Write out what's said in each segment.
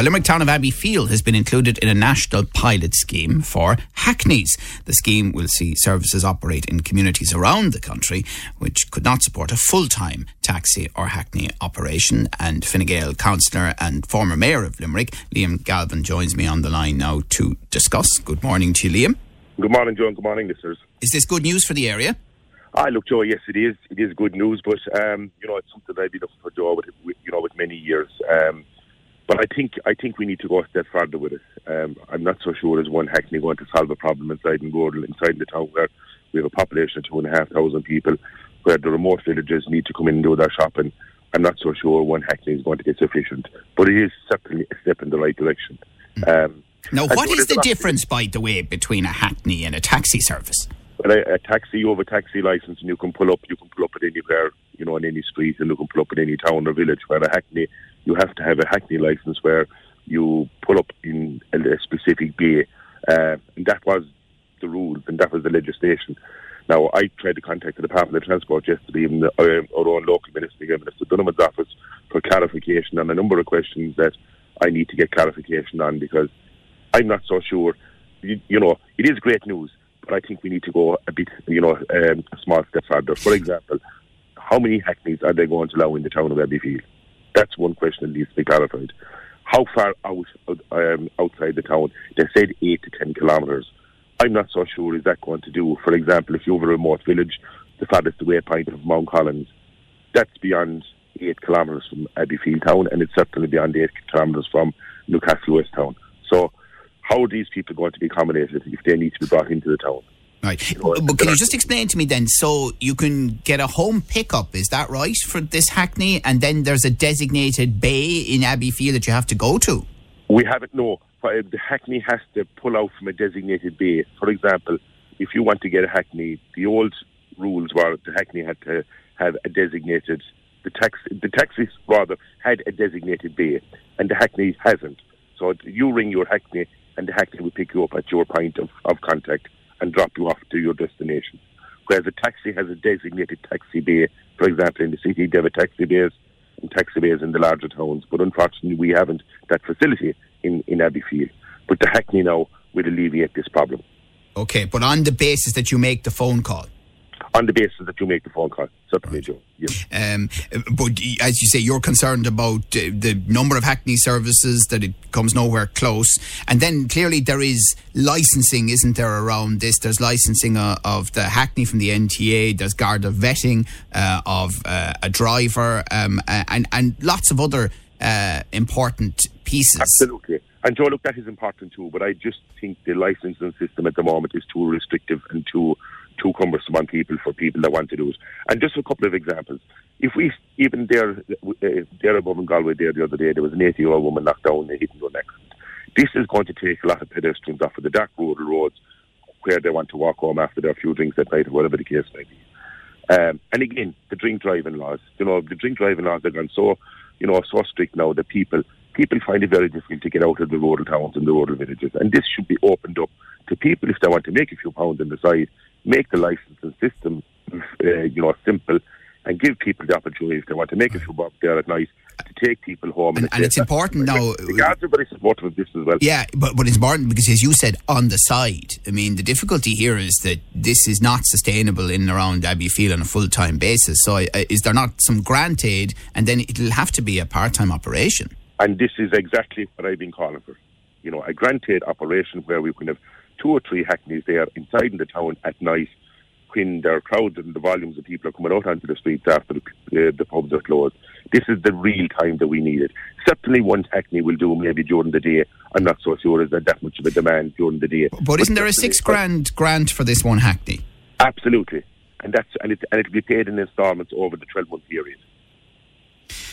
The Limerick town of Abbeyfeale has been included in a national pilot scheme for hackneys. The scheme will see services operate in communities around the country which could not support a full time taxi or hackney operation. And Fine Gael councillor and former mayor of Limerick, Liam Galvin, joins me on the line now to discuss. Good morning to you, Liam. Good morning, Joe, and good morning, listeners. Is this good news for the area? I look, Joe. Yes, it is. It is good news, but um, you know, it's something I've been looking for, Joe, with, with you know, with many years. Um, but I think I think we need to go a step further with it. Um, I'm not so sure there's one Hackney going to solve a problem inside in rural, inside the town where we have a population of two and a half thousand people, where the remote villages need to come in and do their shopping. I'm not so sure one Hackney is going to be sufficient, but it is certainly a step in the right direction. Um, Now, what is the difference, by the way, between a hackney and a taxi service? A, a taxi, you have a taxi license, and you can pull up. You can pull up at anywhere, you know, on any street, and you can pull up at any town or village. Where a hackney, you have to have a hackney license where you pull up in a, a specific bay, uh, and that was the rules, and that was the legislation. Now, I tried to contact the Department of Transport yesterday, even the, uh, our own local minister, Minister Dunham's office, for clarification on a number of questions that I need to get clarification on because I'm not so sure. You, you know, it is great news, but I think we need to go a bit, you know, um, a small step further. For example, how many hackneys are they going to allow in the town of Abbeyfeale? That's one question that needs to be clarified. How far out um, outside the town? They said eight to ten kilometres. I'm not so sure is that going to do. For example, if you have a remote village, the farthest away point of Mount Collins, that's beyond eight kilometres from Abbeyfeale town, and it's certainly beyond eight kilometres from Newcastle West town. So, how are these people going to be accommodated if they need to be brought into the town? Right. know, But can you just explain to me then? So you can get a home pickup, is that right, for this Hackney? And then there's a designated bay in Abbeyfeale that you have to go to? We haven't, no. Uh, The Hackney has to pull out from a designated bay. For example, if you want to get a Hackney, the old rules were the Hackney had to have a designated, the taxi, the taxis rather had a designated bay, and the Hackney hasn't. So you ring your Hackney, and the Hackney will pick you up at your point of, of contact and drop you off to your destination. Whereas a taxi has a designated taxi bay, for example, in the city, they have taxi bays and taxi bays in the larger towns. But unfortunately, we haven't that facility in, in Abbeyfeale. But the Hackney now will alleviate this problem Okay, but on the basis that you make the phone call. On the basis that you make the phone call. Certainly, Joe. Yes. Um, but as you say, you're concerned about uh, the number of Hackney services, that it comes nowhere close. And then clearly there is licensing, isn't there, around this? There's licensing uh, of the Hackney from the NTA, there's Garda vetting uh, of uh, a driver, um, and, and lots of other uh, important pieces. Absolutely. And Joe, look, that is important too. But I just think the licensing system at the moment is too restrictive and too too cumbersome on people for people that want to do it. And just a couple of examples. If we even there, uh, there above in Galway there the other day, there was an 80 year old woman knocked down in a hit and run accident. This is going to take a lot of pedestrians off of the dark rural roads where they want to walk home after their few drinks at night or whatever the case may be. Um, and again, the drink driving laws. You know, the drink driving laws have gone so, you know, so strict now that people people find it very difficult to get out of the rural towns and the rural villages. And this should be opened up to people if they want to make a few pounds on the side, make the licensing system, uh, you know, simple, and give people the opportunity if they want to make a few bob there at night to take people home. And- a and it's important now- The guards are very supportive of this as well. Yeah, but, but it's important because, as you said, on the side. I mean, the difficulty here is that this is not sustainable in and around Abbeyfeale on a full time basis. So, uh, is there not some grant aid, and then it'll have to be a part time operation? And this is exactly what I've been calling for. You know, a granted operation where we can have two or three hackneys there inside in the town at night when there are crowds and the volumes of people are coming out onto the streets after the, uh, the pubs are closed. This is the real time that we need it. Certainly one hackney will do maybe during the day. I'm not so sure is there that much of a demand during the day. But isn't there a six grand grant for this one Hackney? Absolutely. And that's and it and it'll be paid in installments over the twelve month period.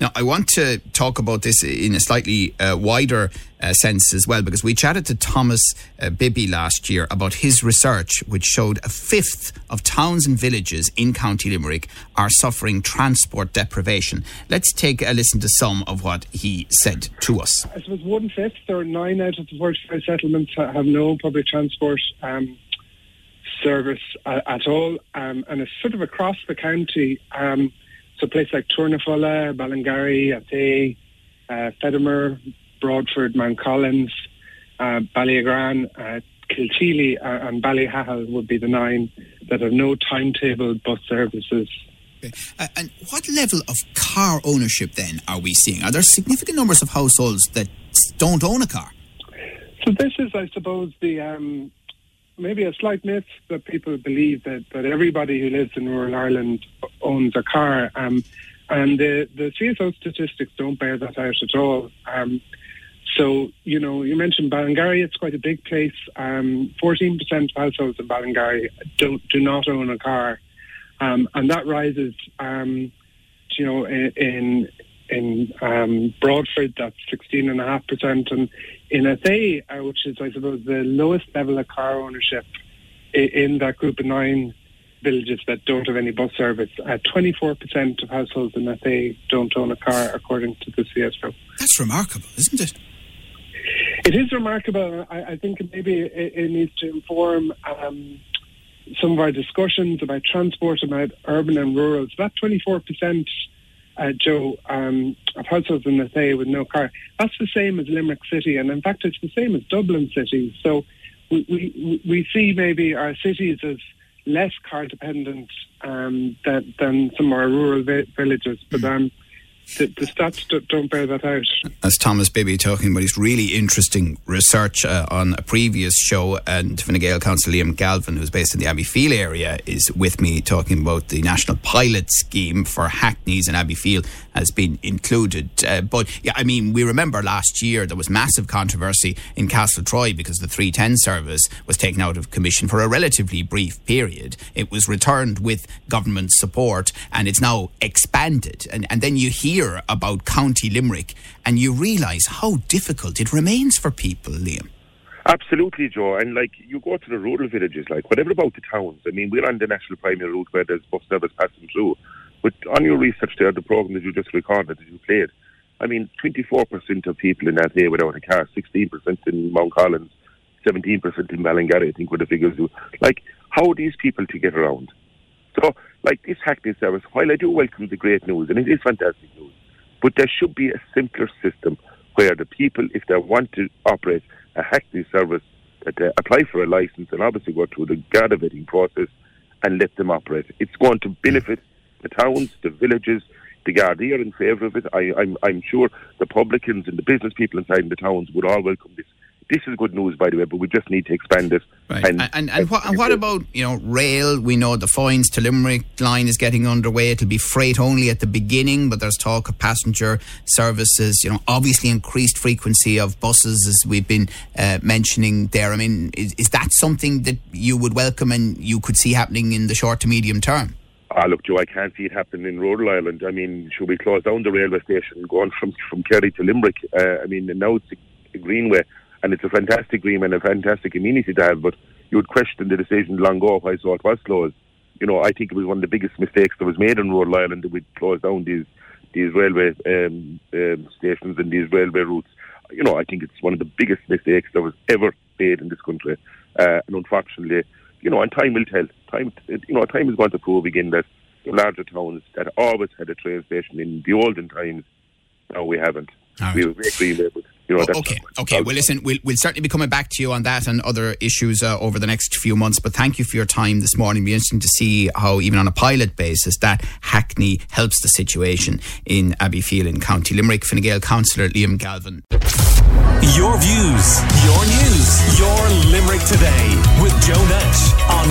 Now, I want to talk about this in a slightly uh, wider uh, sense as well, because we chatted to Thomas uh, Bibby last year about his research, which showed a fifth of towns and villages in County Limerick are suffering transport deprivation. Let's take a listen to some of what he said to us. I suppose one fifth or nine out of the 45 settlements have no public transport. Um, service uh, at all, um, and it's sort of across the county. Um, so places like Tournafulla, Ballingarry, Athea, uh, Fedamore, Broadford, Mount Collins, uh, Ballyagran, uh, Kilteely, uh, and Ballyhahill would be the nine that have no timetable bus services. Okay. Uh, and what level of car ownership then are we seeing? Are there significant numbers of households that don't own a car? So this is, I suppose, the um, maybe a slight myth that people believe that, that everybody who lives in rural Ireland owns a car. Um, and the, the CSO statistics don't bear that out at all. Um, so, you know, you mentioned Ballingarry, it's quite a big place. Um, 14% of households in Ballingarry don't, do not own a car. Um, and that rises, um, you know, in, in um, Broadford, that's 16.5%. And in Athea, uh, which is, I suppose, the lowest level of car ownership in that group of nine villages that don't have any bus service, uh, 24% of households in Athea don't own a car, according to the CSO. That's remarkable, isn't it? It is remarkable. I, I think maybe it, it, needs to inform um, some of our discussions about transport, about urban and rural. So that 24% uh, Joe, um, of households in Athea with no car. That's the same as Limerick City, and in fact, it's the same as Dublin City. So we we, we see maybe our cities as less car dependent um, than, than some of our rural vi- villages, but. Um, the, the stats don't bear that out. As Thomas Bibby talking about his really interesting research uh, on a previous show, and Fine Gael Councillor Liam Galvin, who's based in the Abbeyfeale area, is with me talking about the national pilot scheme for Hackneys and Abbeyfeale has been included. Uh, but yeah, I mean, we remember last year there was massive controversy in Castle Troy because the 310 service was taken out of commission for a relatively brief period. It was returned with government support and it's now expanded. And, and then you hear about County Limerick and you realise how difficult it remains for people, Liam. Absolutely, Joe. And like you go to the rural villages, like whatever about the towns. I mean, we're on the national primary route where there's bus service passing through. But on your research there, the program that you just recorded, that you played, I mean, 24% of people in that area without a car, 16% in Mount Collins, 17% in Ballingarry, I think were the figures. Like, how are these people to get around? So, like this Hackney service, while I do welcome the great news, and it is fantastic news, but there should be a simpler system where the people, if they want to operate a Hackney service, that they apply for a license and obviously go through the Garda vetting process and let them operate. It's going to benefit the towns, the villages, the Gardaí are in favour of it. I, I'm, I'm sure the publicans and the business people inside the towns would all welcome this this is good news, by the way, but we just need to expand it. Right. And, and, and, and what, and what about, you know, rail? We know the Foynes to Limerick line is getting underway. It'll be freight only at the beginning, but there's talk of passenger services, you know, obviously increased frequency of buses, as we've been uh, mentioning there. I mean, is, is that something that you would welcome and you could see happening in the short to medium term? Ah, look, Joe, I can't see it happening in rural Ireland. I mean, should we close down the railway station going from from Kerry to Limerick? Uh, I mean, now it's a Greenway and it's a fantastic dream and a fantastic amenity to have. But you would question the decision long ago why so it was closed. You know, I think it was one of the biggest mistakes that was made in rural Ireland that we closed down these these railway um, um, stations and these railway routes. You know, I think it's one of the biggest mistakes that was ever made in this country. Uh, and unfortunately, you know, and time will tell. Time, you know, time is going to prove again that the larger towns that always had a train station in the olden times, now we haven't. Right. We have a great you know, oh, okay, okay. Well, listen, we'll, we'll certainly be coming back to you on that and other issues uh, over the next few months. But thank you for your time this morning. It'll be interesting to see how, even on a pilot basis, that Hackney helps the situation in Abbeyfeale in County Limerick. Fine Gael Councillor Liam Galvin. Your views, your news, your Limerick today with Joe Nash on